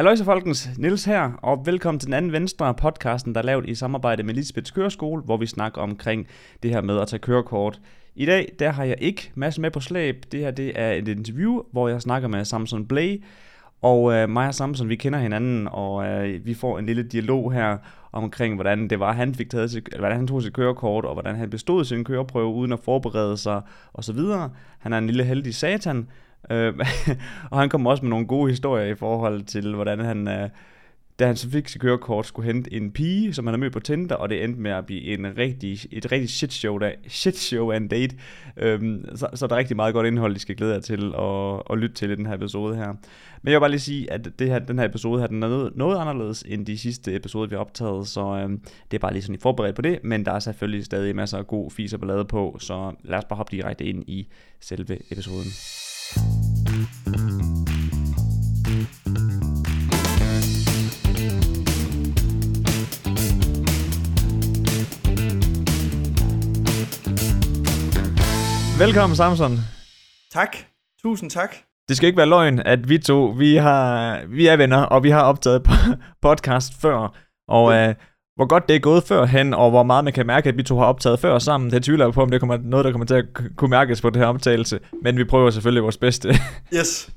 Halløj så folkens, Nils her, og velkommen til den anden Venstre podcasten, der er lavet i samarbejde med Lisbeths Køreskole, hvor vi snakker omkring det her med at tage kørekort. I dag, der har jeg ikke masse med på slæb. Det her, det er et interview, hvor jeg snakker med Samson Blay, og øh, mig og Samson, vi kender hinanden, og øh, vi får en lille dialog her omkring, hvordan det var, han fik taget sit, hvordan han tog sit kørekort, og hvordan han bestod sin køreprøve uden at forberede sig, og så videre. Han er en lille heldig satan, øh, og han kommer også med nogle gode historier i forhold til, hvordan han... Øh, da han så fik sit kørekort, skulle hente en pige, som han havde mødt på Tinder, og det endte med at blive en rigtig, et rigtig shit show, der, shit show and date. Øhm, så, så der er rigtig meget godt indhold, I skal glæde jer til at, at lytte til i den her episode her. Men jeg vil bare lige sige, at det her, den her episode her, den er noget, noget anderledes end de sidste episoder, vi har optaget, så øhm, det er bare lige sådan, I forberedt på det, men der er selvfølgelig stadig masser af god fis og ballade på, så lad os bare hoppe direkte ind i selve episoden. Velkommen Samson. Tak. Tusind tak. Det skal ikke være løgn, at vi to, vi, har, vi er venner, og vi har optaget podcast før. Og øh, hvor godt det er gået førhen, og hvor meget man kan mærke, at vi to har optaget før sammen, det tvivler jeg på, om det kommer noget, der kommer til at kunne mærkes på det her optagelse. Men vi prøver selvfølgelig vores bedste. Yes.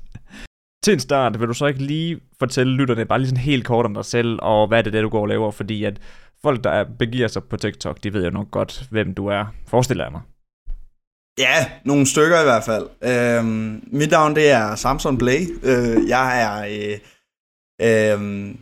til en start, vil du så ikke lige fortælle lytterne bare lige sådan helt kort om dig selv, og hvad er det, det du går og laver? Fordi at folk, der begiver sig på TikTok, de ved jo nok godt, hvem du er. Forestiller jeg mig. Ja, nogle stykker i hvert fald. Øhm, mit navn det er Samson Blay. Øh, jeg er... Øh, øh,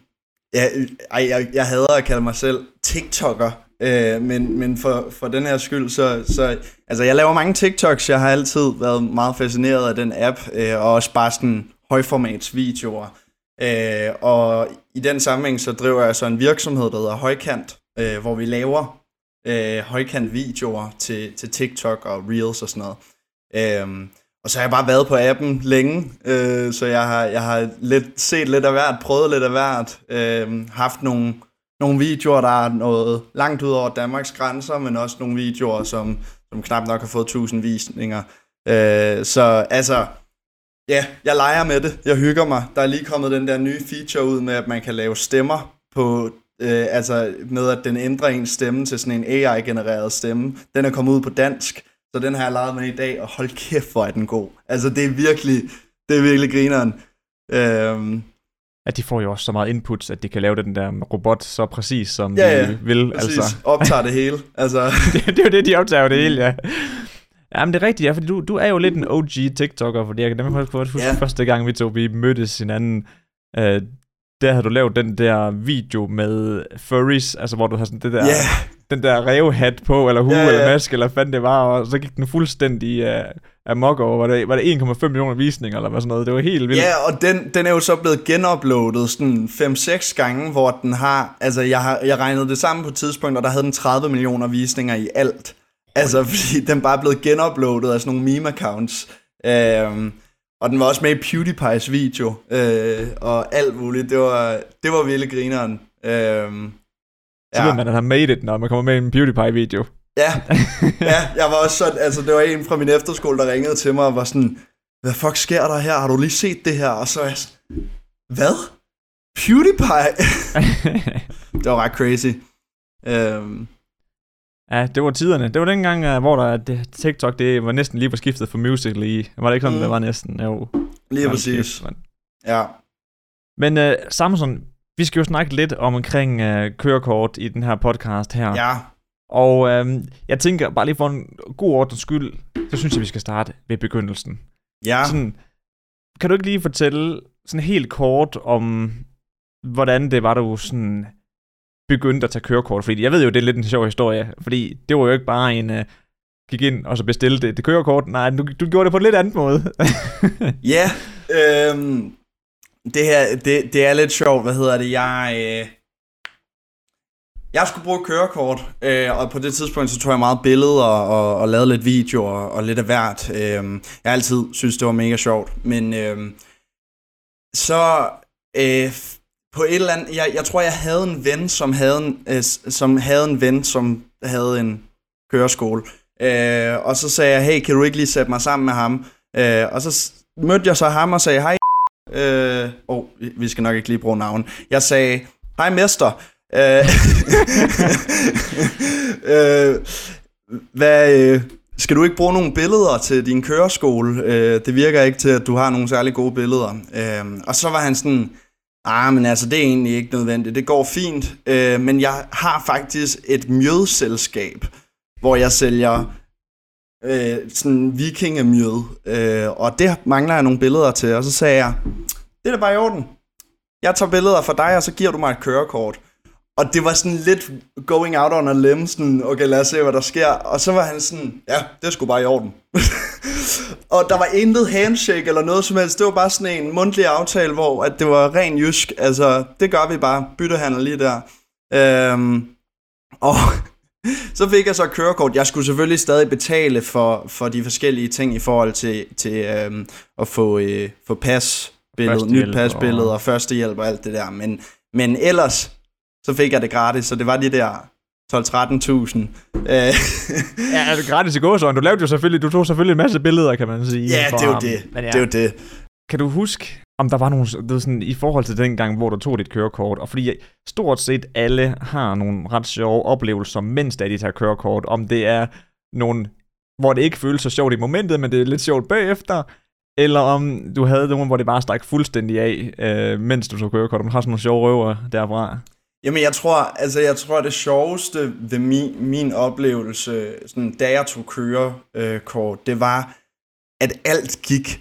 jeg, jeg, jeg hader at kalde mig selv TikToker, øh, men, men for, for den her skyld, så, så... Altså, jeg laver mange TikToks. Jeg har altid været meget fascineret af den app, øh, og også bare sådan højformats videoer. Øh, og i den sammenhæng, så driver jeg så en virksomhed, der hedder Højkant, øh, hvor vi laver øh, højkant videoer til, til TikTok og Reels og sådan noget. Øh, og så har jeg bare været på appen længe, øh, så jeg har, jeg har lidt, set lidt af hvert, prøvet lidt af hvert, øh, haft nogle, nogle videoer, der er noget langt ud over Danmarks grænser, men også nogle videoer, som, som knap nok har fået 1000 visninger. Øh, så altså, ja, jeg leger med det, jeg hygger mig. Der er lige kommet den der nye feature ud med, at man kan lave stemmer på øh, altså med at den ændrer en stemme til sådan en AI-genereret stemme. Den er kommet ud på dansk, så den har jeg lavet med i dag, og hold kæft, hvor er den god. Altså, det er virkelig, det er virkelig grineren. Øhm, at de får jo også så meget input, at de kan lave den der robot så præcis, som ja, ja, de vil. Præcis. Altså. optager det hele. Altså. det, det er jo det, de optager det hele, ja. Jamen det er rigtigt, ja, fordi du, du er jo lidt en OG TikToker, fordi jeg kan nemlig huske ja. første gang, vi to vi mødtes hinanden, øh, der havde du lavet den der video med furries, altså hvor du har sådan det der, yeah. Den der revhat på, eller hue, yeah, yeah. eller mask, eller hvad det var, og så gik den fuldstændig uh, amok over, var det, var det 1,5 millioner visninger, eller hvad sådan noget, det var helt vildt. Ja, og den, den er jo så blevet genuploadet sådan 5-6 gange, hvor den har, altså jeg har jeg regnede det sammen på et tidspunkt, og der havde den 30 millioner visninger i alt. Altså, fordi den bare er blevet genuploadet af sådan nogle meme-accounts. Øhm, og den var også med i PewDiePie's video, øh, og alt muligt. Det var, det var virkelig grineren. Øh, så ja. ved man, at han made it, når man kommer med i en PewDiePie-video. Ja, ja, jeg var også sådan, altså det var en fra min efterskole, der ringede til mig og var sådan, hvad fuck sker der her? Har du lige set det her? Og så er jeg sådan, hvad? PewDiePie? det var ret crazy. Øhm, Ja, det var tiderne. Det var dengang, uh, hvor der, det, TikTok det var næsten lige på skiftet for Musical.ly. Var det ikke sådan, mm. det var næsten? Jo. Lige præcis. Skift, men. Ja. Men uh, Samson, vi skal jo snakke lidt om omkring uh, kørekort i den her podcast her. Ja. Og uh, jeg tænker, bare lige for en god ordens skyld, så synes jeg, vi skal starte ved begyndelsen. Ja. Sådan, kan du ikke lige fortælle sådan helt kort om, hvordan det var, du sådan begyndte at tage kørekort? Fordi jeg ved jo, det er lidt en sjov historie, fordi det var jo ikke bare en... Uh, gik ind og så bestilte det, det kørekort. Nej, du, du gjorde det på en lidt anden måde. ja, øhm, det her, det, det er lidt sjovt, hvad hedder det, jeg... Øh, jeg skulle bruge kørekort, øh, og på det tidspunkt så tog jeg meget billeder og, og, og lavede lidt videoer og, og lidt af hvert. Øh, jeg har altid synes det var mega sjovt, men øh, så øh, på et eller andet, jeg, jeg tror jeg havde en ven, som havde en, øh, som havde en ven, som havde en køreskole. Øh, og så sagde jeg, hey, kan du ikke lige sætte mig sammen med ham? Øh, og så mødte jeg så ham og sagde, hej, Øh, oh, vi skal nok ikke lige bruge navn. Jeg sagde, hej mester. Øh, øh, hvad, øh, skal du ikke bruge nogle billeder til din køreskole? Øh, det virker ikke til, at du har nogle særlig gode billeder. Øh, og så var han sådan, ah, men altså, det er egentlig ikke nødvendigt. Det går fint. Øh, men jeg har faktisk et mjødselskab, hvor jeg sælger øh, sådan vikingemjød. Øh, og det mangler jeg nogle billeder til. Og så sagde jeg, det er da bare i orden. Jeg tager billeder for dig, og så giver du mig et kørekort. Og det var sådan lidt going out on a limb, sådan, okay, lad os se, hvad der sker. Og så var han sådan, ja, det er sgu bare i orden. og der var intet handshake eller noget som helst. Det var bare sådan en mundtlig aftale, hvor at det var ren jysk. Altså, det gør vi bare. Byttehandel lige der. Øhm, og så fik jeg så kørekort. Jeg skulle selvfølgelig stadig betale for, for de forskellige ting i forhold til, til øhm, at få, øh, få pasbillede, nyt pasbillede og... og førstehjælp og alt det der. Men, men ellers, så fik jeg det gratis, så det var de der 12-13.000. ja, er det gratis i gåsøjne? Du lavede jo selvfølgelig, du tog selvfølgelig en masse billeder, kan man sige. Ja, det er jo det. Men ja. det er jo det. Kan du huske, om der var nogle, det var sådan, i forhold til den gang, hvor du tog dit kørekort, og fordi stort set alle har nogle ret sjove oplevelser, mens de tager kørekort, om det er nogle, hvor det ikke føles så sjovt i momentet, men det er lidt sjovt bagefter, eller om du havde nogen, hvor det bare stak fuldstændig af, øh, mens du tog kørekort, om du har sådan nogle sjove røver derfra. Jamen jeg tror, altså jeg tror det sjoveste ved min, min oplevelse, sådan, da jeg tog kørekort, øh, det var, at alt gik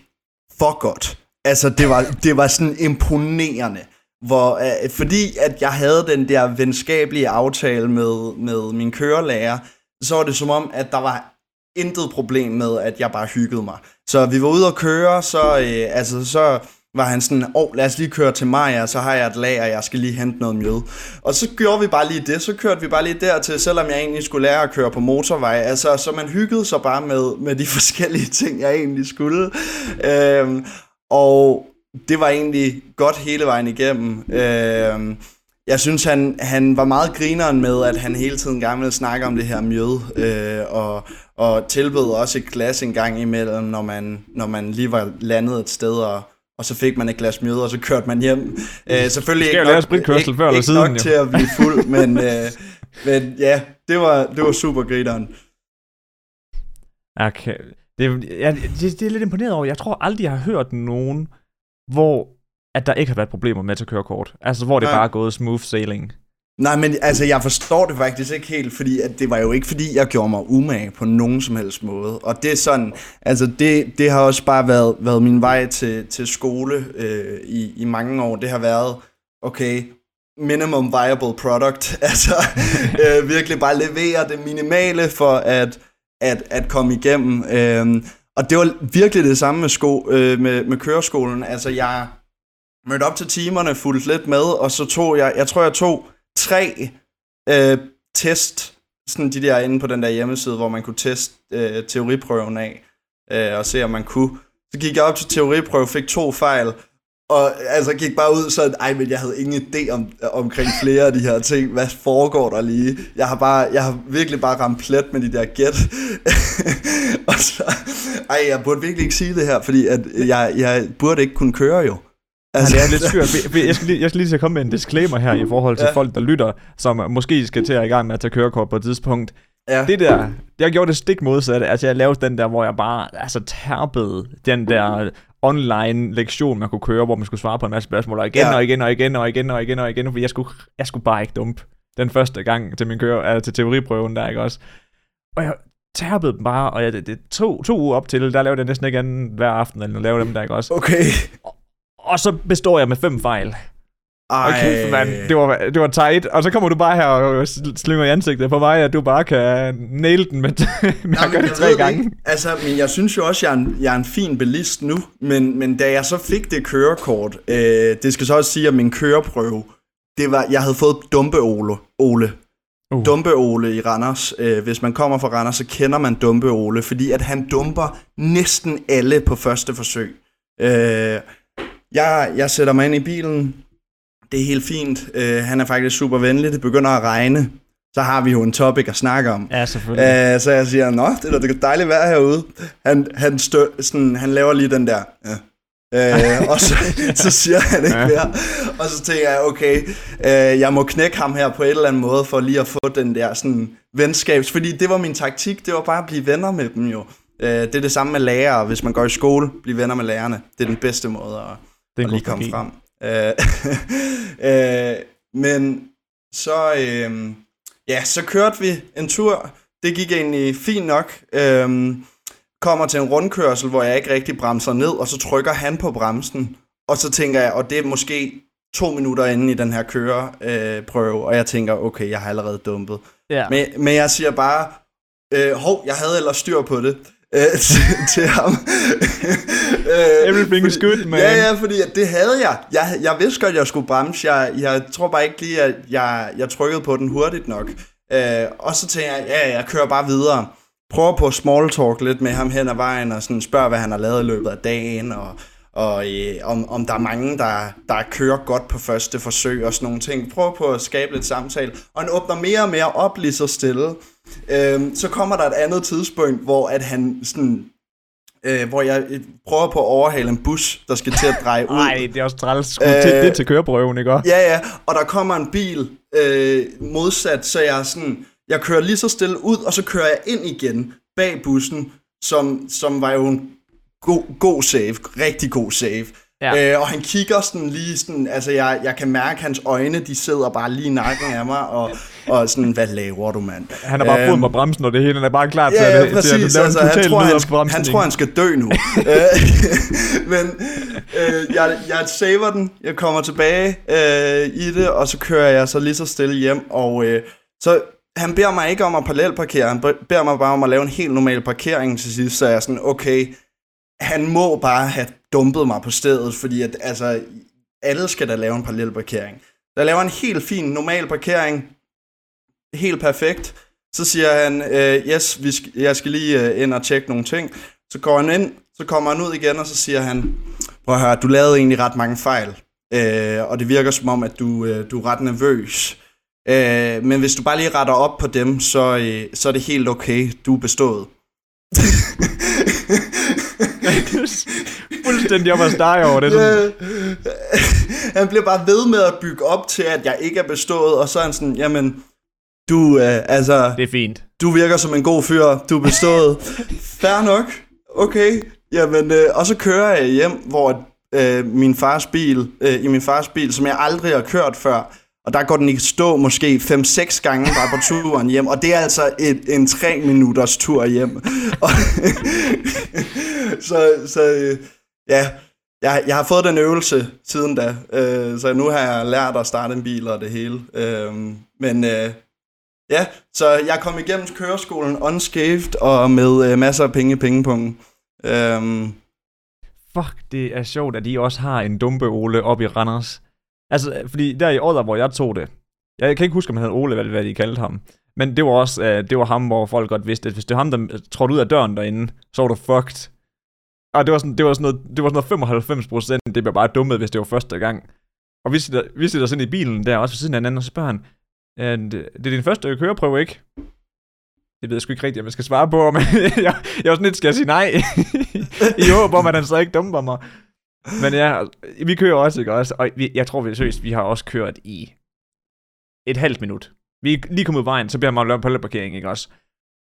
for godt. Altså det var, det var sådan imponerende. Hvor, øh, fordi at jeg havde den der venskabelige aftale med, med min kørelærer, så var det som om, at der var intet problem med, at jeg bare hyggede mig. Så vi var ude at køre, så, øh, altså, så var han sådan, åh, oh, lad os lige køre til Maja, så har jeg et lager, jeg skal lige hente noget mjød. Og så gjorde vi bare lige det, så kørte vi bare lige dertil, selvom jeg egentlig skulle lære at køre på motorvej. Altså, så man hyggede sig bare med, med de forskellige ting, jeg egentlig skulle. Øhm, og det var egentlig godt hele vejen igennem. Øhm, jeg synes, han, han var meget grineren med, at han hele tiden gerne ville snakke om det her mjød, øh, og, og tilbød også et glas en gang imellem, når man, når man lige var landet et sted, og, og så fik man et glas mjød, og så kørte man hjem. Øh, selvfølgelig ikke nok, ikke, før eller ikke siden, nok til at blive fuld, men, øh, men ja, det var, det var super grineren. Okay. Det, ja, det, det er lidt imponeret over. Jeg tror aldrig, jeg har hørt nogen, hvor at der ikke har været problemer med at køre kort. Altså, hvor det ja. bare er gået smooth sailing. Nej, men altså, jeg forstår det faktisk ikke helt, fordi at det var jo ikke, fordi jeg gjorde mig umage på nogen som helst måde. Og det er sådan, altså, det, det har også bare været, været min vej til, til skole øh, i, i mange år. Det har været, okay, minimum viable product. Altså, øh, virkelig bare levere det minimale for at, at, at komme igennem. Øh, og det var virkelig det samme med, sko, øh, med, med køreskolen. Altså, jeg mødte op til timerne, fulgte lidt med, og så tog jeg, jeg tror, jeg tog tre øh, test, sådan de der inde på den der hjemmeside, hvor man kunne teste øh, teoriprøven af, øh, og se om man kunne. Så gik jeg op til teoriprøve, fik to fejl, og altså gik bare ud sådan, ej, men jeg havde ingen idé om, omkring flere af de her ting. Hvad foregår der lige? Jeg har bare, jeg har virkelig bare ramt plet med de der gæt. og så, ej, jeg burde virkelig ikke sige det her, fordi at jeg, jeg burde ikke kunne køre jo. Altså, det er lidt skørt. Jeg skal, lige, jeg skal lige til at komme med en disclaimer her i forhold til ja. folk, der lytter, som måske skal til at i gang med at tage kørekort på et tidspunkt. Ja. Det der, det jeg gjorde det stik modsatte. Altså, jeg lavede den der, hvor jeg bare altså, tærpede den der online lektion, man kunne køre, hvor man skulle svare på en masse spørgsmål, og igen, ja. og igen, og igen, og igen, og igen, og igen, fordi jeg skulle, jeg skulle bare ikke dumpe den første gang til min køre, altså til teoriprøven der, ikke også? Og jeg tærpede dem bare, og jeg, det, det to, to uger op til, der lavede jeg næsten ikke andet hver aften, eller lavede dem der, ikke også? Okay. Og, og så består jeg med fem fejl. Ej. Okay, man, det var, det var tight. Og så kommer du bare her og slynger i ansigtet på mig, at du bare kan nail den med, med at gøre det tre gange. Ikke. Altså, men jeg synes jo også, jeg er en, jeg er en fin bilist nu. Men, men da jeg så fik det kørekort, øh, det skal så også sige, at min køreprøve, det var, jeg havde fået Dumpe Ole. Ole. Uh. Dumpe Ole i Randers. Øh, hvis man kommer fra Randers, så kender man Dumpe Ole, fordi at han dumper næsten alle på første forsøg. Øh, jeg, jeg sætter mig ind i bilen, det er helt fint. Uh, han er faktisk super venlig. Det begynder at regne. Så har vi jo en topic at snakke om. Ja, selvfølgelig. Uh, så jeg siger, nå, det er da dejligt vejr herude. Han, han, stø, sådan, han laver lige den der, ja, Øh, og så, så siger han ikke mere. Og så tænker jeg, okay, øh, jeg må knække ham her på et eller andet måde, for lige at få den der sådan venskabs... Fordi det var min taktik, det var bare at blive venner med dem jo. Øh, det er det samme med lærere. Hvis man går i skole, blive venner med lærerne. Det er den bedste måde at, Det at lige komme frem. Øh, øh, men så, øh, ja, så kørte vi en tur. Det gik egentlig fint nok. Øh, kommer til en rundkørsel, hvor jeg ikke rigtig bremser ned, og så trykker han på bremsen. Og så tænker jeg, og det er måske to minutter inde i den her køreprøve, øh, prøve, og jeg tænker, okay, jeg har allerede dumpet. Ja. Men, men jeg siger bare, øh, hov, jeg havde ellers styr på det øh, til, til ham. øh, Everything is good, man. Ja, ja, fordi det havde jeg. jeg. Jeg vidste godt, jeg skulle bremse. Jeg, jeg tror bare ikke lige, at jeg, jeg trykkede på den hurtigt nok. Øh, og så tænker jeg, ja, jeg kører bare videre. Prøver på small talk lidt med ham hen ad vejen, og sådan spørger, hvad han har lavet i løbet af dagen, og, og øh, om, om der er mange, der, der kører godt på første forsøg og sådan nogle ting. Prøv på at skabe lidt samtale. Og han åbner mere og mere op lige så stille. Øhm, så kommer der et andet tidspunkt, hvor at han sådan... Øh, hvor jeg øh, prøver på at overhale en bus, der skal til at dreje ud. Nej, det er også træls. Skulle øh, til, det til køreprøven, ikke også? Ja, ja, og der kommer en bil øh, modsat, så jeg er sådan, jeg kører lige så stille ud, og så kører jeg ind igen bag bussen, som, som var jo en god, god save, rigtig god save. Ja. Øh, og han kigger sådan lige sådan, altså jeg, jeg kan mærke, at hans øjne, de sidder bare lige i nakken af mig, og, og sådan, hvad laver du, mand? Han har bare fået mig bremsen, og det hele han er bare klar til, Ja, at, ja, til at præcis. lave Altså, han, tror, han, lederbremsning. han tror, han skal dø nu. Øh, Men øh, jeg, jeg saver den, jeg kommer tilbage øh, i det, og så kører jeg så lige så stille hjem, og øh, så han beder mig ikke om at parallelparkere, han beder mig bare om at lave en helt normal parkering til sidst, så jeg er sådan, okay, han må bare have dumpet mig på stedet, fordi at, altså, alle skal da lave en parallelparkering. Der laver en helt fin normal parkering, helt perfekt. Så siger han, øh, yes, vi skal, jeg skal lige øh, ind og tjekke nogle ting. Så går han ind, så kommer han ud igen, og så siger han, prøv at høre, du lavede egentlig ret mange fejl. Øh, og det virker som om, at du, øh, du er ret nervøs. Øh, men hvis du bare lige retter op på dem, så, øh, så er det helt okay. Du er bestået. Fuldstændig om at stege over det. Sådan, han bliver bare ved med at bygge op til, at jeg ikke er bestået, og så er han sådan, jamen, du, øh, altså, det er fint. du virker som en god fyr, du er bestået. Fair nok, okay. Jamen, øh, og så kører jeg hjem, hvor øh, min fars bil, øh, i min fars bil, som jeg aldrig har kørt før, og der går den i stå måske 5-6 gange bare på turen hjem, og det er altså et, en 3 minutters tur hjem. Og så, så øh, ja, jeg, jeg har fået den øvelse siden da, øh, så nu har jeg lært at starte en bil og det hele. Øh, men øh, ja, så jeg kom igennem køreskolen unscathed og med øh, masser af penge i pengepungen. Øh, Fuck, det er sjovt, at de også har en dumpe Ole op i Randers. Altså, fordi der i året, hvor jeg tog det, jeg kan ikke huske, om han hed Ole, hvad, hvad de kaldte ham. Men det var også, uh, det var ham, hvor folk godt vidste, at hvis det var ham, der trådte ud af døren derinde, så var du fucked. Og det var sådan, det var sådan noget, det var sådan noget 95 procent, det blev bare dummet, hvis det var første gang. Og vi sidder, vi sidder sådan i bilen der, også ved siden af hinanden, og så spørger han, det, øh, det er din første køreprøve, ikke? Det ved jeg sgu ikke rigtigt, om jeg skal svare på, men jeg, jeg var sådan lidt, skal jeg sige nej? I håb om, at han så ikke dumper mig. Men ja, vi kører også, ikke også? Og vi, jeg tror vi seriøst, vi har også kørt i et halvt minut. Vi er lige kommet ud vejen, så bliver man lavet på parkering, ikke også?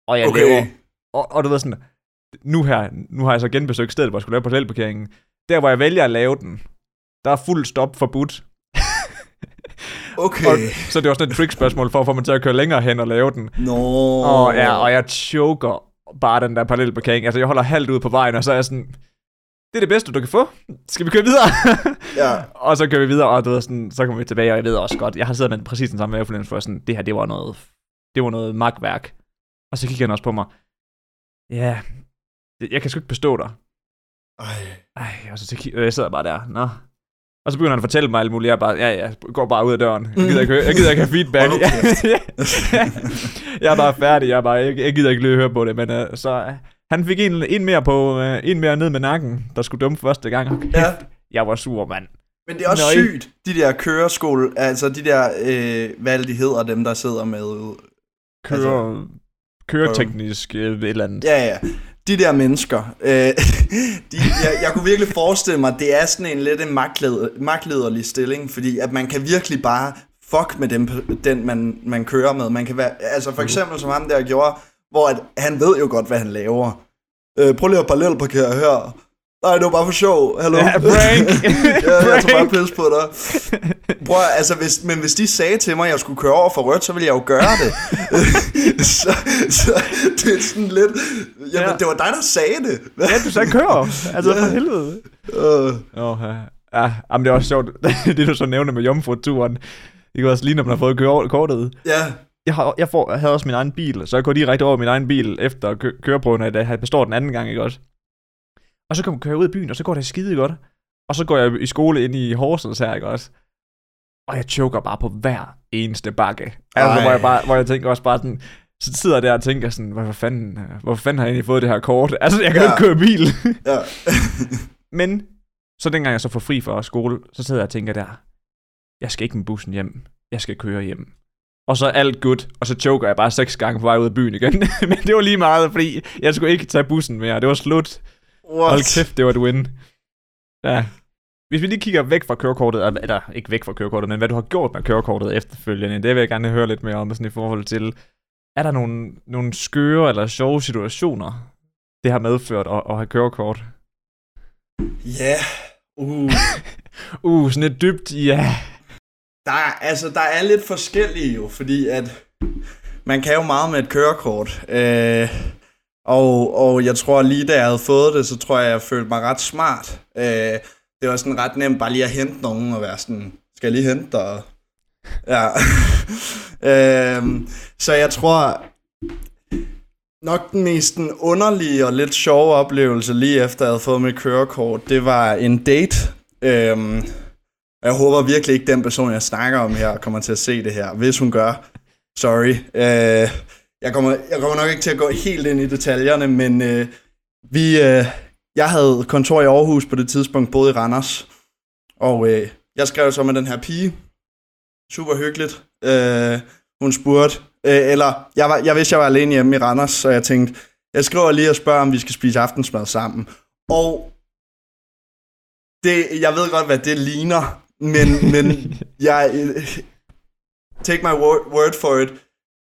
Og jeg Okay. laver, og, og du ved sådan, nu her, nu har jeg så genbesøgt stedet, hvor jeg skulle lave parallelparkeringen. Der, hvor jeg vælger at lave den, der er fuld stop forbudt. okay. Og, så det var sådan et trick-spørgsmål for at få mig til at køre længere hen og lave den. Nå. Og, ja, og jeg choker bare den der parallelparkering. Altså, jeg holder halvt ud på vejen, og så er jeg sådan, det er det bedste, du kan få. Skal vi køre videre? Ja. og så kører vi videre, og du ved, sådan, så kommer vi tilbage, og jeg ved også godt, jeg har siddet med præcis den samme mavefornemmelse for sådan, det her, det var noget, det var noget magtværk. Og så kigger han også på mig. Ja, det- jeg kan sgu ikke bestå dig. Ej. Ej, og så så kig- jeg sidder bare der, nå. Og så begynder han at fortælle mig alt muligt, jeg bare, ja, ja, går bare ud af døren. Jeg gider ikke, jeg gider ikke have feedback. Jeg er bare færdig, jeg er bare, jeg, jeg gider ikke lige høre på det, men uh, så, uh, han fik en, en mere på, uh, en mere ned med nakken, der skulle dumme første gang. Okay. Ja. Jeg var sur, mand. Men det er også Nøj. sygt, de der køreskole, altså de der, øh, hvad det, de hedder, dem der sidder med... Køre, køreteknisk øh, et eller andet. Ja, ja. de der mennesker, øh, de, jeg, jeg kunne virkelig forestille mig, at det er sådan en lidt en magtleder, magtlederlig stilling, fordi at man kan virkelig bare fuck med dem, den, man, man kører med. Man kan være, altså for eksempel som ham der gjorde, hvor at, han ved jo godt, hvad han laver. Øh, prøv lige at parallelparkere her. Nej, det var bare for sjov. Hallo? Ja, prank. ja, jeg tager bare pils på dig. Prøv, altså, hvis, men hvis de sagde til mig, at jeg skulle køre over for rødt, så ville jeg jo gøre det. så, så, det er sådan lidt... Jamen, Ja. det var dig, der sagde det. ja, du sagde kør. Altså, for helvede. Øh, Åh, ja. ja. Jamen, det er også sjovt, det du så nævner med jomfru-turen. Det kan også lige, når man har fået køre kortet. ja, Jeg, har, jeg, får, jeg havde også min egen bil, så jeg går direkte over min egen bil efter kø- køreprøven, at jeg består den anden gang, ikke også? Og så kommer jeg ud af byen, og så går det skide godt. Og så går jeg i skole inde i Horsens her, ikke også? Og jeg choker bare på hver eneste bakke. Altså, Ej. hvor jeg, bare, hvor jeg tænker også bare sådan, så sidder jeg der og tænker sådan, hvor fanden, hvor fanden har jeg egentlig fået det her kort? Altså, jeg kan Ja. ikke køre bil. ja. Men så dengang jeg så får fri fra skole, så sidder jeg og tænker der, jeg skal ikke med bussen hjem, jeg skal køre hjem. Og så alt godt, og så choker jeg bare seks gange på vej ud af byen igen. Men det var lige meget, fordi jeg skulle ikke tage bussen mere. Det var slut. What? Hold kæft, det var et win. Ja. Hvis vi lige kigger væk fra kørekortet, eller- ikke væk fra kørekortet, men hvad du har gjort med kørekortet efterfølgende, det vil jeg gerne høre lidt mere om, sådan i forhold til, er der nogle, nogle skøre eller sjove situationer, det har medført at, at have kørekort? Ja. Uh. Uh, sådan et dybt, ja. Der er, altså, der er lidt forskellige jo, fordi at man kan jo meget med et kørekort. Øh, og, og jeg tror lige da jeg havde fået det, så tror jeg, jeg følte mig ret smart. Øh, det var sådan ret nemt bare lige at hente nogen og være sådan, skal jeg lige hente dig? Ja. øh, så jeg tror, nok den mest den underlige og lidt sjove oplevelse lige efter jeg havde fået mit kørekort, det var en date. Øhm, og jeg håber virkelig ikke, den person, jeg snakker om her, kommer til at se det her. Hvis hun gør, sorry. Øh, jeg, kommer, jeg kommer nok ikke til at gå helt ind i detaljerne, men øh, vi, øh, jeg havde kontor i Aarhus på det tidspunkt, både i Randers. Og øh, jeg skrev så med den her pige. Super hyggeligt. Øh, hun spurgte, øh, eller jeg, var, jeg vidste, jeg var alene hjemme i Randers, så jeg tænkte, jeg skriver lige og spørger, om vi skal spise aftensmad sammen. Og det, jeg ved godt, hvad det ligner, men, men jeg, øh, take my word, word for it,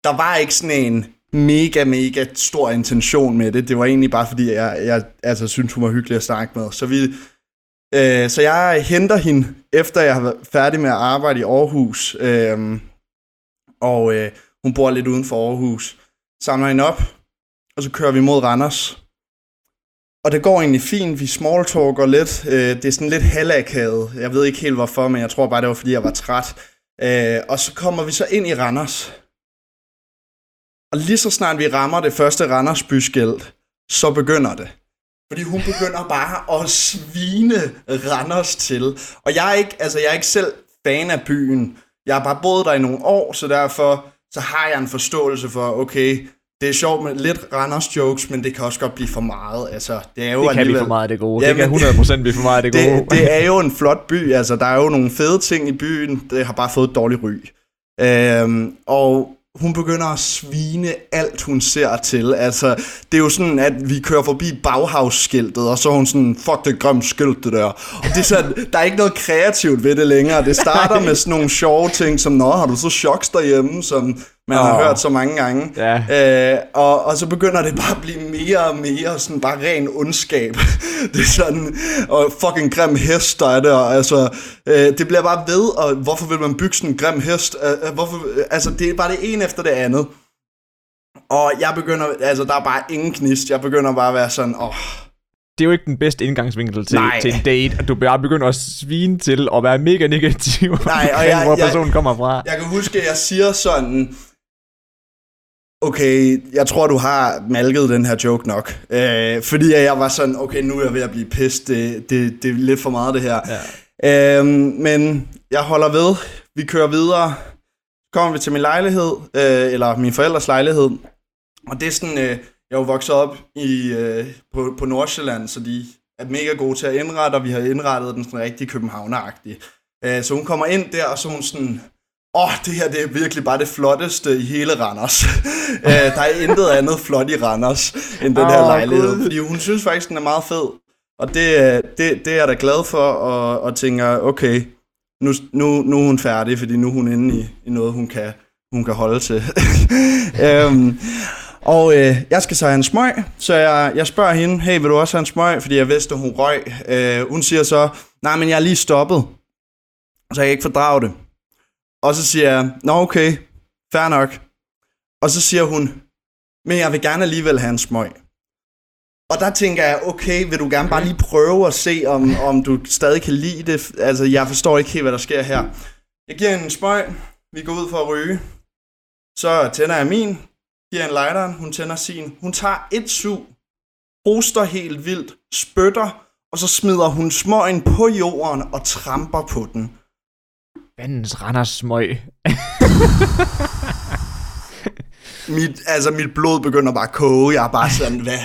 der var ikke sådan en mega, mega stor intention med det. Det var egentlig bare fordi, jeg, jeg altså, synes, hun var hyggelig at snakke med. Så, vi, øh, så jeg henter hende, efter jeg har været færdig med at arbejde i Aarhus. Øh, og øh, hun bor lidt uden for Aarhus. Samler hende op, og så kører vi mod Randers. Og det går egentlig fint, vi smalltalker lidt. Øh, det er sådan lidt halvakavet. Jeg ved ikke helt hvorfor, men jeg tror bare, det var fordi, jeg var træt. Øh, og så kommer vi så ind i Randers. Og lige så snart vi rammer det første Randers byskilt, så begynder det. Fordi hun begynder bare at svine Randers til. Og jeg er ikke, altså jeg er ikke selv fan af byen. Jeg har bare boet der i nogle år, så derfor så har jeg en forståelse for, okay, det er sjovt med lidt Randers jokes, men det kan også godt blive for meget. Altså, det er jo Det kan blive alligevel- for meget det gode. Ja, det kan men 100% blive for meget det gode. det, det er jo en flot by, altså der er jo nogle fede ting i byen, det har bare fået et dårligt ry. Øhm, og hun begynder at svine alt, hun ser til. Altså, det er jo sådan, at vi kører forbi Bauhaus-skiltet, og så er hun sådan, fuck det grimt skilt, det der. Og det er sådan, der er ikke noget kreativt ved det længere. Det starter med sådan nogle sjove ting, som, nå, har du så choks derhjemme, som man har Åh. hørt så mange gange. Ja. Øh, og, og så begynder det bare at blive mere og mere sådan bare ren ondskab. det er sådan, og fucking grim hest, der er der. Altså, øh, det bliver bare ved, og hvorfor vil man bygge sådan en grim hest? Øh, øh, hvorfor, øh, altså, det er bare det ene efter det andet. Og jeg begynder, altså der er bare ingen knist. Jeg begynder bare at være sådan, åh, det er jo ikke den bedste indgangsvinkel til, Nej. til en date, at du bare begynder at svine til og være mega negativ Nej, og jeg- hvor jeg- personen kommer fra. Jeg kan huske, at jeg siger sådan, okay, jeg tror, du har malket den her joke nok. Øh, fordi jeg var sådan, okay, nu er jeg ved at blive pissed. Det, det, det er lidt for meget, det her. Ja. Øh, men jeg holder ved. Vi kører videre. Så kommer vi til min lejlighed, øh, eller min forældres lejlighed. Og det er sådan, øh, jeg er jo vokset op i, øh, på, på Nordsjælland, så de er mega gode til at indrette, og vi har indrettet den sådan rigtig københavneragtig. Øh, så hun kommer ind der, og så hun sådan, åh, oh, det her det er virkelig bare det flotteste i hele Randers. uh, der er intet andet flot i Randers, end den oh, her lejlighed. God. Fordi hun synes faktisk, den er meget fed. Og det, det, det er jeg da glad for, og, og tænker, okay, nu, nu, nu er hun færdig, fordi nu er hun inde i, i noget, hun kan, hun kan holde til. um, og øh, jeg skal så have en smøg, så jeg, jeg spørger hende, hey, vil du også have en smøg? Fordi jeg vidste, at hun røg. Uh, hun siger så, nej, men jeg er lige stoppet, så jeg kan ikke fordrage det. Og så siger jeg, nå okay, fair nok. Og så siger hun, men jeg vil gerne alligevel have en smøg. Og der tænker jeg, okay, vil du gerne bare lige prøve at se, om, om du stadig kan lide det? Altså, jeg forstår ikke helt, hvad der sker her. Jeg giver en smøg, vi går ud for at ryge. Så tænder jeg min, giver en lighteren, hun tænder sin. Hun tager et sug, hoster helt vildt, spytter, og så smider hun smøgen på jorden og tramper på den. Vandens Randers smøg. mit, altså, mit blod begynder bare at koge. Jeg er bare sådan, hvad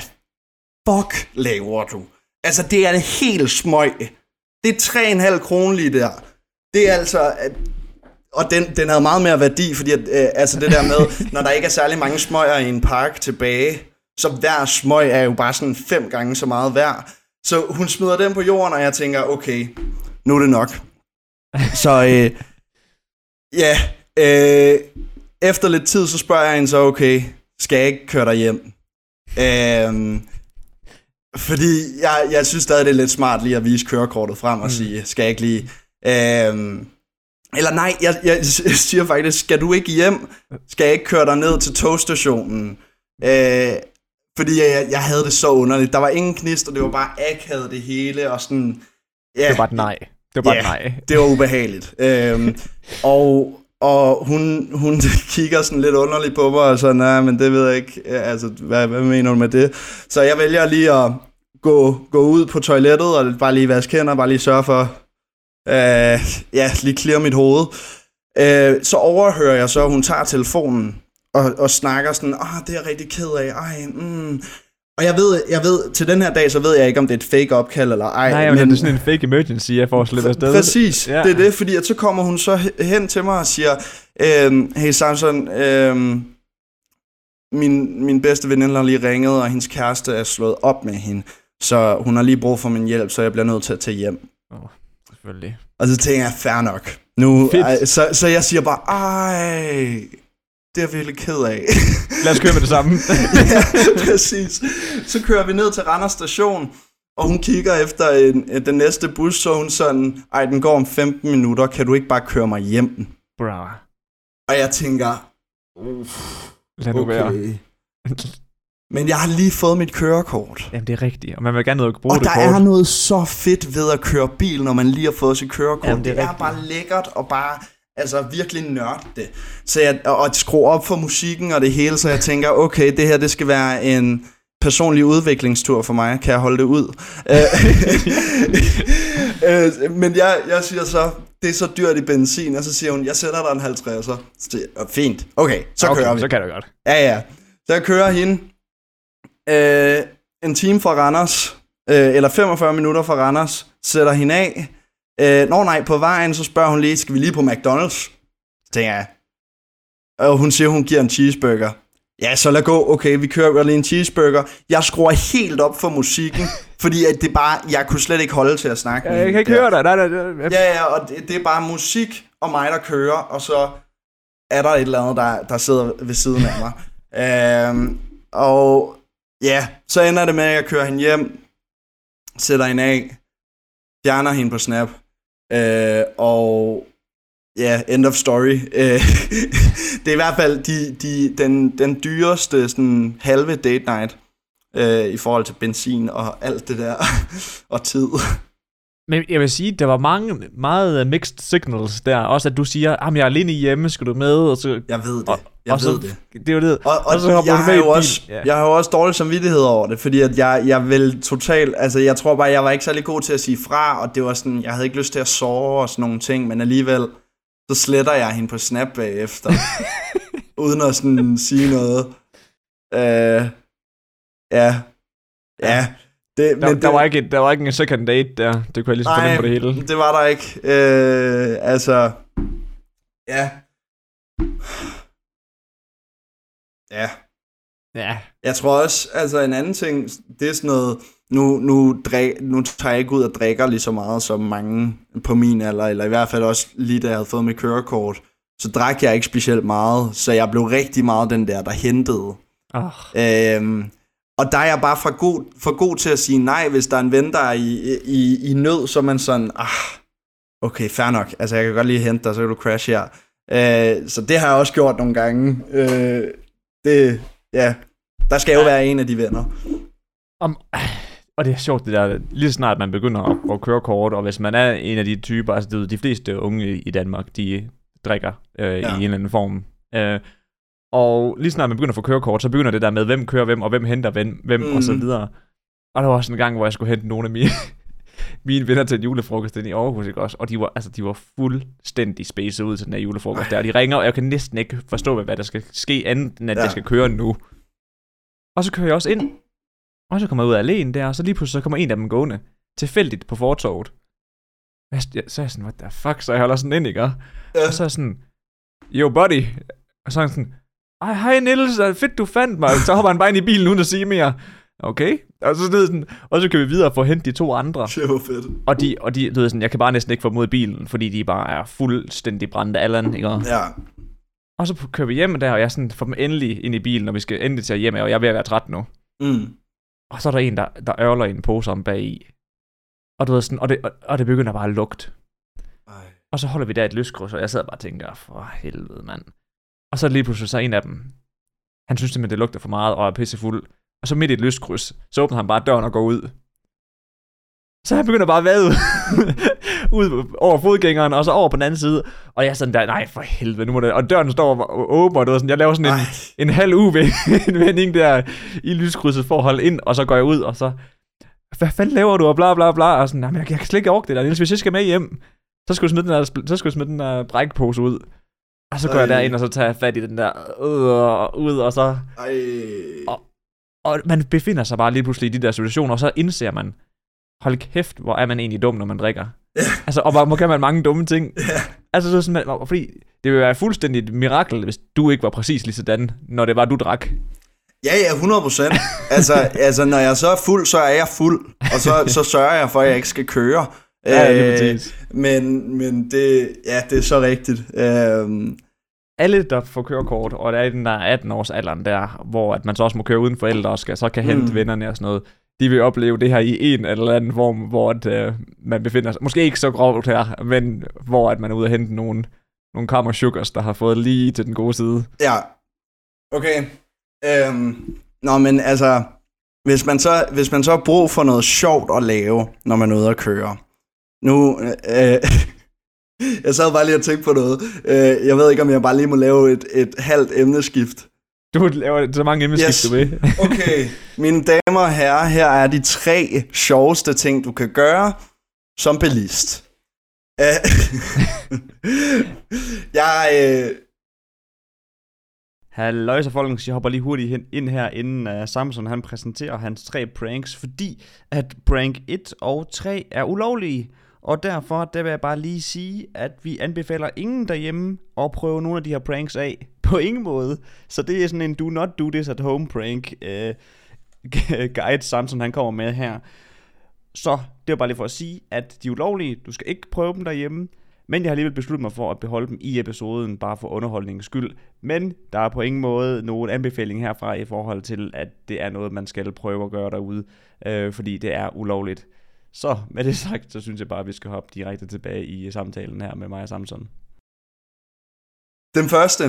fuck laver du? Altså, det er det helt smøg. Det er 3,5 kroner lige der. Det er altså... Og den, den havde meget mere værdi, fordi at, øh, altså det der med, når der ikke er særlig mange smøger i en park tilbage, så hver smøg er jo bare sådan fem gange så meget værd. Så hun smider den på jorden, og jeg tænker, okay, nu er det nok. Så øh, ja, øh, efter lidt tid, så spørger jeg hende så, okay, skal jeg ikke køre dig hjem? Øh, fordi jeg, jeg synes stadig, det er lidt smart lige at vise kørekortet frem og mm. sige, skal jeg ikke lige... Øh, eller nej, jeg, jeg siger faktisk, skal du ikke hjem? Skal jeg ikke køre dig ned til togstationen? Øh, fordi jeg, jeg havde det så underligt. Der var ingen knist, og det var bare akavet det hele, og sådan... Ja, det var bare nej. Det var bare ja, nej. det var ubehageligt. øhm, og og hun, hun kigger sådan lidt underligt på mig, og så, nej, men det ved jeg ikke, altså, hvad, hvad mener du med det? Så jeg vælger lige at gå, gå ud på toilettet, og bare lige vaske hænder, bare lige sørge for, øh, ja, lige clear mit hoved. Øh, så overhører jeg så, at hun tager telefonen, og, og snakker sådan, åh, det er jeg rigtig ked af, ej, mm, og jeg ved, jeg ved, til den her dag, så ved jeg ikke, om det er et fake opkald eller ej. Nej, men, men det er sådan en fake emergency, jeg får slet afsted. Præcis, ja. det er det, fordi at så kommer hun så hen til mig og siger, øhm, hey Samson, øhm, min, min bedste veninde har lige ringet, og hendes kæreste er slået op med hende, så hun har lige brug for min hjælp, så jeg bliver nødt til at tage hjem. Åh, oh, selvfølgelig. Og så tænker jeg, fair nok. Nu, ej, så, så jeg siger bare, ej, det er jeg virkelig ked af. Lad os køre med det samme. ja, præcis. Så kører vi ned til Randers station, og hun kigger efter en, den næste bus, så hun sådan, ej, den går om 15 minutter, kan du ikke bare køre mig hjem? Bra. Og jeg tænker, Lad nu okay. være. Men jeg har lige fået mit kørekort. Jamen, det er rigtigt, og man vil gerne noget bruge og det der kort. er noget så fedt ved at køre bil, når man lige har fået sit kørekort. Jamen, det er, det er bare lækkert og bare Altså virkelig nørde det. Så jeg, og at skrue op for musikken og det hele, så jeg tænker, okay, det her det skal være en personlig udviklingstur for mig. Kan jeg holde det ud? Øh, men jeg, jeg siger så, det er så dyrt i benzin, og så siger hun, jeg sætter dig en 50'er. Så siger fint, okay, så okay, kører vi. så kan det godt. Ja, ja. Så jeg kører hende øh, en time fra Randers, øh, eller 45 minutter fra Randers, sætter hende af, Øh, når nej, på vejen, så spørger hun lige, skal vi lige på McDonald's? Så tænker jeg, og hun siger, hun giver en cheeseburger. Ja, så lad gå. Okay, vi kører lige en cheeseburger. Jeg skruer helt op for musikken, fordi at det bare, jeg kunne slet ikke holde til at snakke. Ja, jeg kan ikke der. høre dig. Nej, nej, nej. Ja, ja, og det, det, er bare musik og mig, der kører, og så er der et eller andet, der, der sidder ved siden af mig. øhm, og ja, så ender det med, at jeg kører hende hjem, sætter hende af, fjerner hende på Snap, Øh, og ja, end of story. Øh, det er i hvert fald de, de, den, den dyreste sådan, halve date night øh, i forhold til benzin og alt det der, og tid. Men jeg vil sige, der var mange, meget mixed signals der. Også at du siger, at jeg er alene hjemme, skal du med? Og så, jeg ved det. Og, jeg og ved så, det. Det er jo det. Og, og, og så jeg, har jo også, ja. jeg har jo også dårlig samvittighed over det, fordi at jeg, jeg vil totalt, altså jeg tror bare, jeg var ikke særlig god til at sige fra, og det var sådan, jeg havde ikke lyst til at sove og sådan nogle ting, men alligevel, så sletter jeg hende på Snap bagefter, uden at sådan sige noget. Uh, ja, ja, det, der, men det, var ikke, et, der var ikke en second date der. Det kunne jeg lige nej, fornemme på det hele. det var der ikke. Øh, altså... Ja. Ja. Ja. Jeg tror også, altså en anden ting, det er sådan noget, nu, nu, drik, nu tager jeg ikke ud og drikker lige så meget som mange på min alder, eller i hvert fald også lige da jeg havde fået mit kørekort, så drak jeg ikke specielt meget, så jeg blev rigtig meget den der, der hentede. Oh. Øhm, og der er jeg bare for god, for god til at sige nej, hvis der er en ven, der er i, i, i nød, så er man sådan, ah, okay, fair nok, altså jeg kan godt lige hente dig, så kan du crash her. Øh, så det har jeg også gjort nogle gange. Øh, det, ja, der skal jo være en af de venner. Om, og det er sjovt det der, lige så snart man begynder at, at køre kort, og hvis man er en af de typer, altså det, de fleste unge i Danmark, de drikker øh, ja. i en eller anden form. Øh, og lige snart man begynder at få kørekort, så begynder det der med, hvem kører hvem, og hvem henter hvem, hvem mm. og så videre. Og der var også en gang, hvor jeg skulle hente nogle af mine, mine venner til en julefrokost i Aarhus, ikke også? Og de var, altså, de var fuldstændig spacet ud til den her julefrokost der. Og de ringer, og jeg kan næsten ikke forstå, hvad der skal ske, andet end at ja. jeg skal køre nu. Og så kører jeg også ind, og så kommer jeg ud af alene der, og så lige pludselig så kommer en af dem gående, tilfældigt på fortorvet. Så er jeg sådan, what the fuck, så jeg holder sådan ind, ikke? Ja. Og så er jeg sådan, yo buddy, og så er han sådan, ej, hej Niels, fedt du fandt mig. Så hopper han bare ind i bilen uden at sige mere. Okay. Og så, sådan, og så kan vi videre få hentet de to andre. Det var fedt. Og de, og de, du ved sådan, jeg kan bare næsten ikke få dem ud af bilen, fordi de bare er fuldstændig brændte Allan, ikke? Ja. Og så kører vi hjem der, og jeg sådan får dem endelig ind i bilen, og vi skal endelig til hjem, og jeg er ved at være træt nu. Mm. Og så er der en, der, der ørler en pose om bag i. Og du ved sådan, og det, og, og det begynder bare at lugte. Ej. Og så holder vi der et lyskryds, og jeg sidder bare og tænker, for helvede, mand. Og så lige pludselig så en af dem, han synes simpelthen, det lugter for meget, og er pissefuld. Og så midt i et lyskryds, så åbner han bare døren og går ud. Så han begynder bare at vade ud over fodgængeren, og så over på den anden side. Og jeg er sådan der, nej for helvede, nu må det... Og døren står åben, og det var sådan, jeg laver sådan en, en halv UV-vending der i lyskrydset for at holde ind, og så går jeg ud, og så... Hvad fanden laver du, og bla bla bla, og sådan, jeg, jeg kan slet ikke orke det der, Niels, hvis jeg skal med hjem, så skal du smide den der, så skal du smide den der brækpose ud. Og så går Ej. jeg derind, og så tager jeg fat i den der, øh, ud, og så... Ej. Og, og man befinder sig bare lige pludselig i de der situationer, og så indser man, hold kæft, hvor er man egentlig dum, når man drikker. Ja. Altså, og hvor kan man mange dumme ting. Ja. Altså, så sådan, fordi det ville være fuldstændig et mirakel, hvis du ikke var præcis lige sådan, når det var, du drak. Ja, ja, 100 procent. altså, altså, når jeg så er fuld, så er jeg fuld, og så, så sørger jeg for, at jeg ikke skal køre. Ja, det øh. Men, men det, ja, det er så rigtigt. Øh, alle, der får kørekort, og der er i den der 18 års alderen der, hvor at man så også må køre uden forældre og skal, så kan hente mm. vennerne og sådan noget, de vil opleve det her i en eller anden form, hvor at, øh, man befinder sig, måske ikke så grovt her, men hvor at man er ude og hente nogle, nogle kammer sugars, der har fået lige til den gode side. Ja, okay. Øhm, nå, men altså, hvis man, så, hvis man så har brug for noget sjovt at lave, når man er ude at køre. Nu, øh, jeg sad bare lige og tænkte på noget. Øh, jeg ved ikke, om jeg bare lige må lave et, et halvt emneskift. Du laver så mange emneskift, yes. du vil. okay, mine damer og herrer, her er de tre sjoveste ting, du kan gøre som bilist. Øh, jeg... Øh... Halløj, så folkens, jeg hopper lige hurtigt ind her, inden uh, Samson han præsenterer hans tre pranks, fordi at prank 1 og 3 er ulovlige. Og derfor, der vil jeg bare lige sige, at vi anbefaler ingen derhjemme at prøve nogle af de her pranks af. På ingen måde. Så det er sådan en do not do this at home prank uh, guide, Samson han kommer med her. Så det er bare lige for at sige, at de er ulovlige. Du skal ikke prøve dem derhjemme. Men jeg har alligevel besluttet mig for at beholde dem i episoden, bare for underholdningens skyld. Men der er på ingen måde nogen anbefaling herfra i forhold til, at det er noget, man skal prøve at gøre derude, øh, fordi det er ulovligt. Så med det sagt, så synes jeg bare, at vi skal hoppe direkte tilbage i samtalen her med Maja Samson. Den første,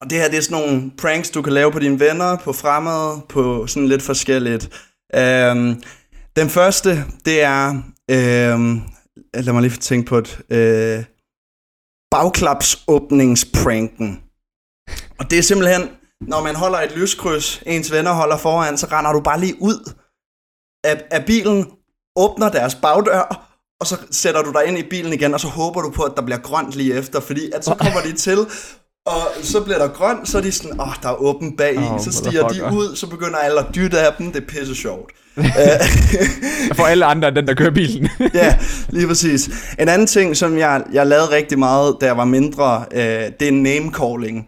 og det her det er sådan nogle pranks, du kan lave på dine venner, på fremmede, på sådan lidt forskelligt. Øhm, den første, det er, øhm, lad mig lige tænke på et, øh, bagklapsåbningspranken. Og det er simpelthen, når man holder et lyskryds, ens venner holder foran, så render du bare lige ud af, af bilen, åbner deres bagdør, og så sætter du dig ind i bilen igen, og så håber du på, at der bliver grønt lige efter, fordi at så kommer de til, og så bliver der grønt, så er de sådan, åh, oh, der er åben bag i, oh, så stiger de ud, så begynder alle at dytte af dem, det er pisse sjovt. For alle andre end den, der kører bilen. ja, lige præcis. En anden ting, som jeg, jeg lavede rigtig meget, da jeg var mindre, øh, det er name calling.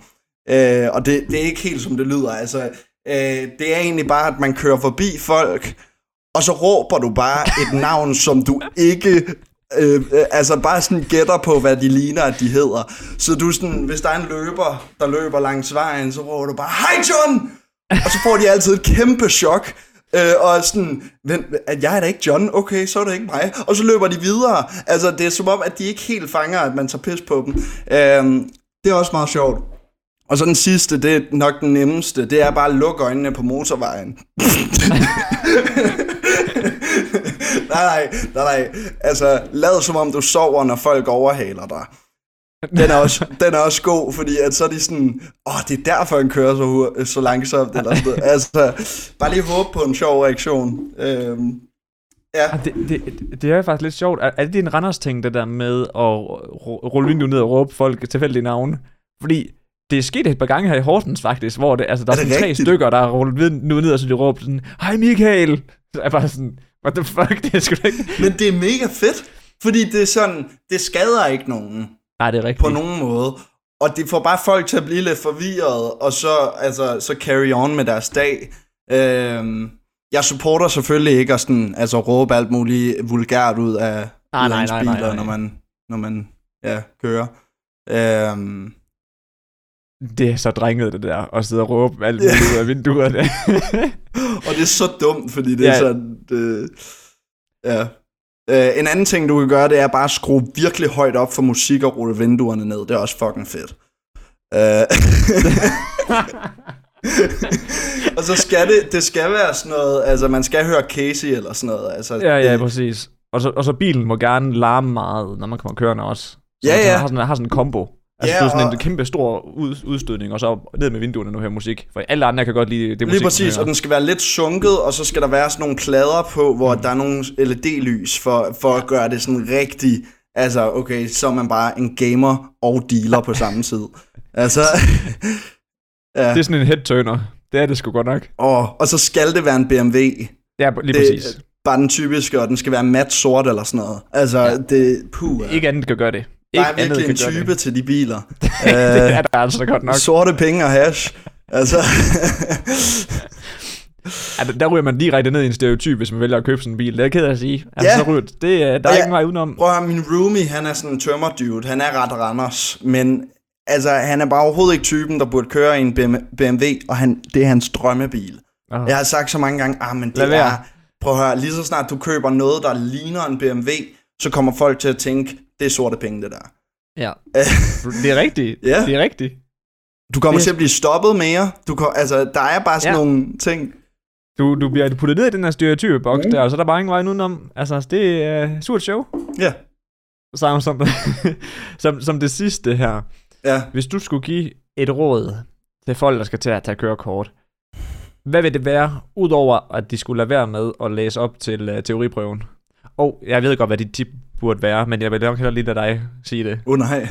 Øh, og det, det er ikke helt som det lyder. Altså, øh, det er egentlig bare, at man kører forbi folk, og så råber du bare et navn, som du ikke Øh, øh, altså bare sådan gætter på, hvad de ligner, at de hedder. Så du sådan, hvis der er en løber, der løber langs vejen, så råber du bare, Hej John! Og så får de altid et kæmpe chok. Øh, og sådan, men, at jeg er da ikke John, okay, så er det ikke mig. Og så løber de videre. Altså, det er som om, at de ikke helt fanger, at man tager pis på dem. Øh, det er også meget sjovt. Og så den sidste, det er nok den nemmeste, det er bare at lukke øjnene på motorvejen. nej, nej, nej. Altså, lad som om du sover, når folk overhaler dig. Den er også, den er også god, fordi at så er de sådan, åh, oh, det er derfor, han kører så, så langsomt. Eller sådan. Altså, bare lige håbe på en sjov reaktion. Øhm, Ja. Ah, det, det, det er faktisk lidt sjovt. Er, er det din Randers ting, det der med at rulle vinduet ned og råbe folk tilfældige navne? Fordi det er sket et par gange her i Horsens faktisk, hvor det, altså, der er, er sådan tre stykker, der har rullet vinduet ned, og så de råber sådan, Hej Michael! Så er bare sådan, what the fuck, det er sgu ikke... Men det er mega fedt, fordi det er sådan, det skader ikke nogen. Nej, det er rigtigt. På nogen måde. Og det får bare folk til at blive lidt forvirret, og så, altså, så carry on med deres dag. Øhm, jeg supporter selvfølgelig ikke at sådan, altså, råbe alt muligt vulgært ud af nej, nej, nej, nej, nej. når man, når man ja, kører. Øhm, det er så drenget det der, at sidde og råbe alt muligt ud af vinduerne. og det er så dumt, fordi det ja. er sådan, det, ja. Uh, en anden ting, du kan gøre, det er bare at skrue virkelig højt op for musik og rulle vinduerne ned. Det er også fucking fedt. Uh, og så skal det, det skal være sådan noget, altså man skal høre Casey eller sådan noget. Altså, ja, ja, det, præcis. Og så, og så bilen må gerne larme meget, når man kommer kørende også. Så ja, ja. Har sådan, har sådan en kombo. Altså, ja, det er sådan og... en kæmpe stor ud, udstødning, og så ned med vinduerne nu her musik. For alle andre kan godt lide det musik. Lige præcis, og den skal være lidt sunket, og så skal der være sådan nogle plader på, hvor mm. der er nogle LED-lys, for, for at gøre det sådan rigtig... Altså, okay, så er man bare en gamer og dealer på samme tid. Altså... ja. Det er sådan en head-turner. Det er det sgu godt nok. Og, og så skal det være en BMW. Ja, lige det, præcis. Bare den typiske, og den skal være mat sort eller sådan noget. Altså, ja. det... Puh, Ikke andet kan gøre det. Der er virkelig en type til de biler. det er der altså godt nok. Sorte penge og hash. Altså. ja, der ryger man direkte ned i en stereotyp, hvis man vælger at købe sådan en bil. Det er jeg ked af at sige. Altså, ja. så ryger, det, der er ja, ingen vej udenom. Prøv at min roomie, han er sådan en dude. Han er ret Randers, men altså, han er bare overhovedet ikke typen, der burde køre i en BMW, og han, det er hans drømmebil. Oh. Jeg har sagt så mange gange, ah, men det er, prøv at høre, lige så snart du køber noget, der ligner en BMW, så kommer folk til at tænke, det er sorte penge, det der. Ja, det er rigtigt. ja. Det er rigtigt. Du kommer det... til at blive stoppet mere. Du kom, altså, der er bare sådan ja. nogle ting. Du, du bliver puttet ned i den her stereotype boks mm. der, og så er der bare ingen vej udenom. Altså, det er uh, surt show. Ja. Som, som, som, som det sidste her. Ja. Hvis du skulle give et råd til folk, der skal til at tage kørekort, hvad vil det være, udover at de skulle lade være med at læse op til uh, teoriprøven? Og jeg ved godt, hvad dit tip burde være, men jeg vil nok hellere lige lade dig sige det. Åh oh, nej.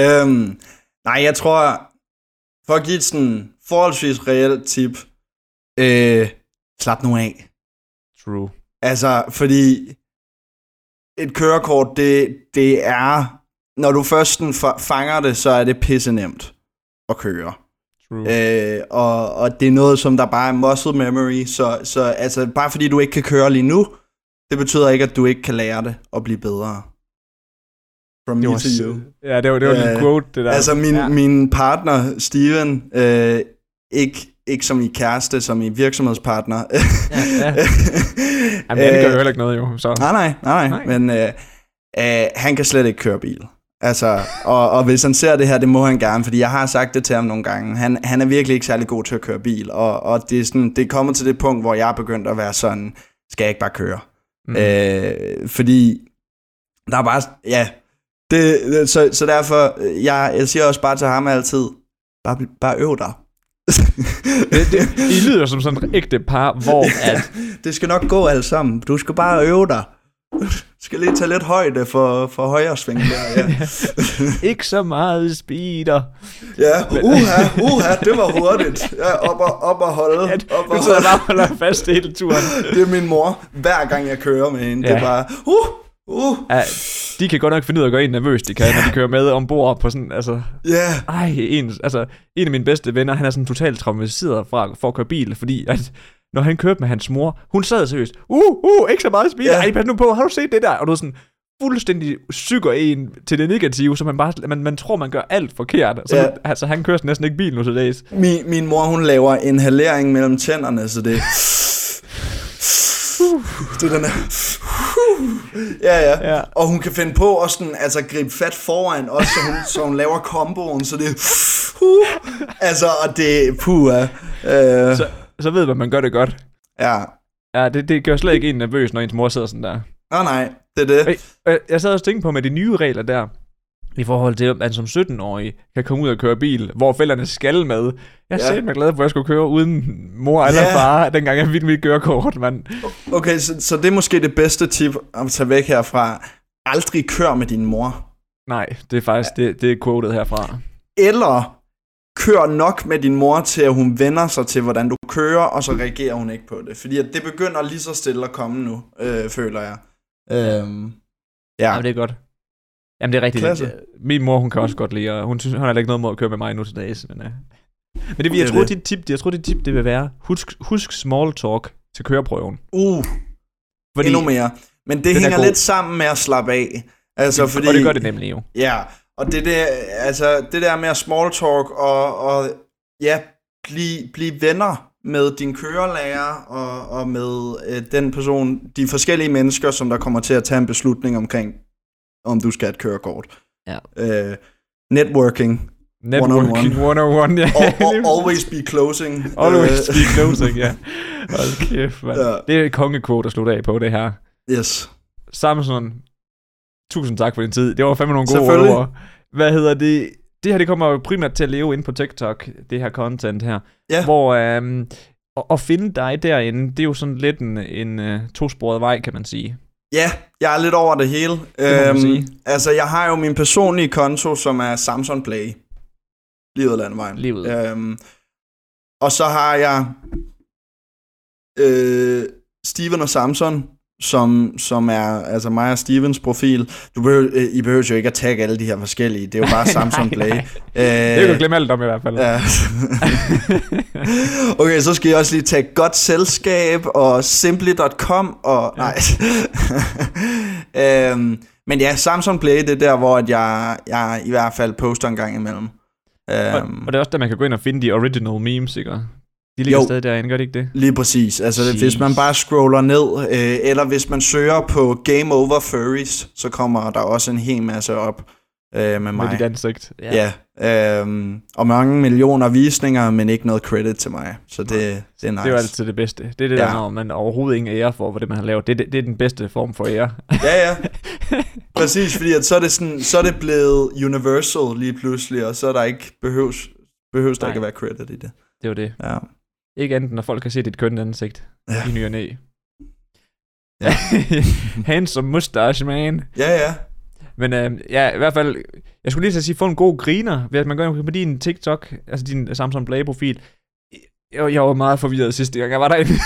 øhm, nej, jeg tror, for at give et sådan forholdsvis reelt tip, øh, slap nu af. True. Altså, fordi et kørekort, det, det er, når du først fanger det, så er det pisse nemt at køre. True. Øh, og, og det er noget, som der bare er muscle memory, så, så altså, bare fordi du ikke kan køre lige nu, det betyder ikke, at du ikke kan lære det og blive bedre. From me to you. Ja, det var, det var uh, en quote, det der. Altså, min, ja. min partner, Steven, øh, ikke, ikke som i kæreste, som i virksomhedspartner. ja, ja. Jamen, det gør jo heller ikke noget, jo. Så. Nej, nej, nej, nej. Men øh, øh, han kan slet ikke køre bil. Altså, og, og hvis han ser det her, det må han gerne, fordi jeg har sagt det til ham nogle gange. Han, han er virkelig ikke særlig god til at køre bil, og, og det, er sådan, det er kommet til det punkt, hvor jeg er begyndt at være sådan, skal jeg ikke bare køre? Mm. Øh, fordi der er bare, ja, det, så, så derfor, jeg, jeg siger også bare til ham altid, bare, bare øv dig. det, det, I lyder som sådan et ægte par, hvor at... det skal nok gå alt sammen. Du skal bare øve dig. Du skal lige tage lidt højde for, for højre sving der, ja. Ikke så meget speeder. Ja, uha, uha, det var hurtigt. Ja, op og, op og holde. Ja, op og holde. bare holder fast hele turen. Det er min mor, hver gang jeg kører med hende. Ja. Det er bare, uh, Uh, Ja, de kan godt nok finde ud af at gøre en nervøs, de kan, når de kører med ombord på sådan, altså... ja. Ej, en, altså, en af mine bedste venner, han er sådan totalt traumatiseret fra, for at køre bil, fordi at, når han kørte med hans mor, hun sad seriøst, uh, uh, ikke så meget speed, Ja. ej, pas nu på, har du set det der? Og du er sådan, fuldstændig syger en til det negative, så man bare, man, man tror, man gør alt forkert. Så Ja. ja. altså, han kører næsten ikke bil nu til dags. Min, min mor, hun laver inhalering mellem tænderne, så det... Det er den her... Ja, ja, Ja. Og hun kan finde på at sådan, altså, gribe fat foran også, så hun, så hun laver komboen, så det... Altså, og det... Puh, uh, Så, så ved man, man gør det godt. Ja. Ja, det, det gør slet ikke en nervøs, når ens mor sidder sådan der. Nå nej, det er det. Øh, jeg sad også og tænkte på med de nye regler der, i forhold til, at man som 17-årig kan komme ud og køre bil, hvor forældrene skal med. Jeg er Ja. ja. mig glad for, at jeg skulle køre uden mor eller Ja. far, dengang jeg fik mit kørekort, mand. Okay, så, så det er måske det bedste tip at tage væk herfra. Aldrig kør med din mor. Nej, det er faktisk, det, det er quoted herfra. Eller kør nok med din mor til, at hun vender sig til, hvordan du kører, og så reagerer hun ikke på det. Fordi at det begynder lige så stille at komme nu, øh, føler jeg. Øhm, ja. Ja, det er godt. Jamen, det er rigtigt. Klasse. Min mor, hun kan også godt lide, og hun synes, hun har ikke noget mod at køre med mig nu til dags. Men, uh. men det, jeg tror, det. dit tip, jeg tror, dit tip, det vil være, husk, husk small talk til køreprøven. Uh, Fordi, endnu mere. Men det er hænger lidt sammen med at slappe af. Altså, fordi, Og det gør det nemlig jo. Ja, og det der, altså, det der med at small talk og, og ja, blive, blive venner med din kørelærer og, og med øh, den person, de forskellige mennesker, som der kommer til at tage en beslutning omkring, om du skal have et kørekort. Ja. Øh, networking. Networking 101, ja. Al- al- always be closing. Always Øh, speak closing, ja. Hold kæft, mand. Ja. Det er et kongekvote at slutte af på, det her. Yes. Samson, tusind tak for din tid. Det var fandme nogle gode ord. Hvad hedder det? Det her, det kommer jo primært til at leve ind på TikTok, det her content her. Ja. Hvor øhm, at, at finde dig derinde, det er jo sådan lidt en, en uh, tosporet vej, kan man sige. Ja, jeg er lidt over det hele. man sige. altså, jeg har jo min personlige konto, som er Samsung Play. Af landevejen. Livet. Øhm, og så har jeg øh, Steven og Samson, som, som er altså og Stevens profil. Du behøver, øh, I behøver jo ikke at tagge alle de her forskellige. Det er jo bare Samsung Nej, Play. nej. Øh, Det kan du glemme alt om i hvert fald. Ja. okay, så skal jeg også lige tage godt selskab og simply.com og Ja. nej. øhm, men ja, Samsung Play, det er der, hvor at jeg, jeg i hvert fald poster en gang imellem. og, Øhm, og det er også der, man kan gå ind og finde de original memes, ikke? De ligger Jo. stadig derinde, gør de ikke det? Lige præcis. Altså, Jeez. hvis man bare scroller ned, øh, eller hvis man søger på Game Over Furries, så kommer der også en hel masse op øh, med Med mig. dit ansigt. Ja, øhm, og mange millioner visninger, men ikke noget credit til mig. Så det, det er nice. Det er jo altid det bedste. Det er det Ja. der, når man overhovedet ingen ære for, for det, man har lavet. Det, det, det er den bedste form for ære. Ja, ja. Præcis, fordi at så, er det sådan, så er det blevet universal lige pludselig, og så er der ikke behøves, behøves der Nej. ikke at være credit i det. Det er jo det. Ja. Ikke andet, når folk kan se dit kønne ansigt Ja. i ny og næ. Ja. Handsome mustache, man. Ja, ja. Men øh, ja, i hvert fald, jeg skulle lige at sige, få en god griner, ved at man går på din TikTok, altså din Samsung Play-profil. Jeg, jeg var meget forvirret sidste gang, jeg var derinde.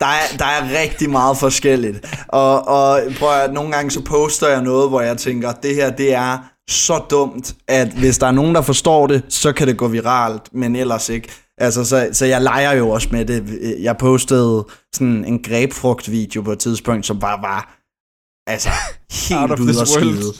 Der er, der er rigtig meget forskelligt. Og, og prøv at, nogle gange så poster jeg noget, hvor jeg tænker, det her det er så dumt, at hvis der er nogen, der forstår det, så kan det gå viralt, men ellers ikke. Altså, så, så jeg leger jo også med det. Jeg postede sådan en grebfrugt-video på et tidspunkt, som bare var altså helt ud at skide.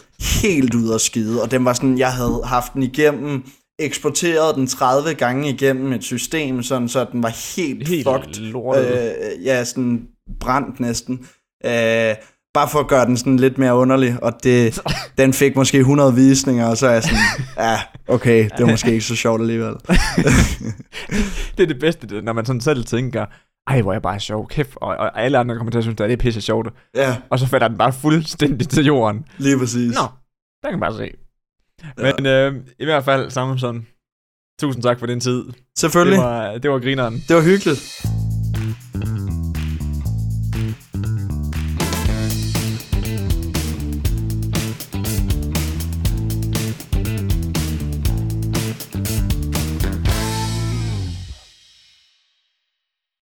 Helt ud at skide. Og den var sådan, jeg havde haft den igennem, eksporteret den 30 gange igennem et system, sådan, så den var helt, Helt fucked. lortet. Øh, ja, sådan brændt næsten. Øh, bare for at gøre den sådan lidt mere underlig, og det, den fik måske 100 visninger, og så er jeg sådan, ja, okay, det var måske ikke så sjovt alligevel. det er det bedste, det, når man sådan selv tænker, ej, hvor er jeg bare sjov, kæft, og, og alle andre kommer til at synes, at det er pisse sjovt. Ja, Og så falder den bare fuldstændig til jorden. lige præcis. Nå, der kan man bare se. Ja. Men øh, i hvert fald, Samson, tusind tak for din tid. Det Selvfølgelig. var, det var grineren. Det var hyggeligt.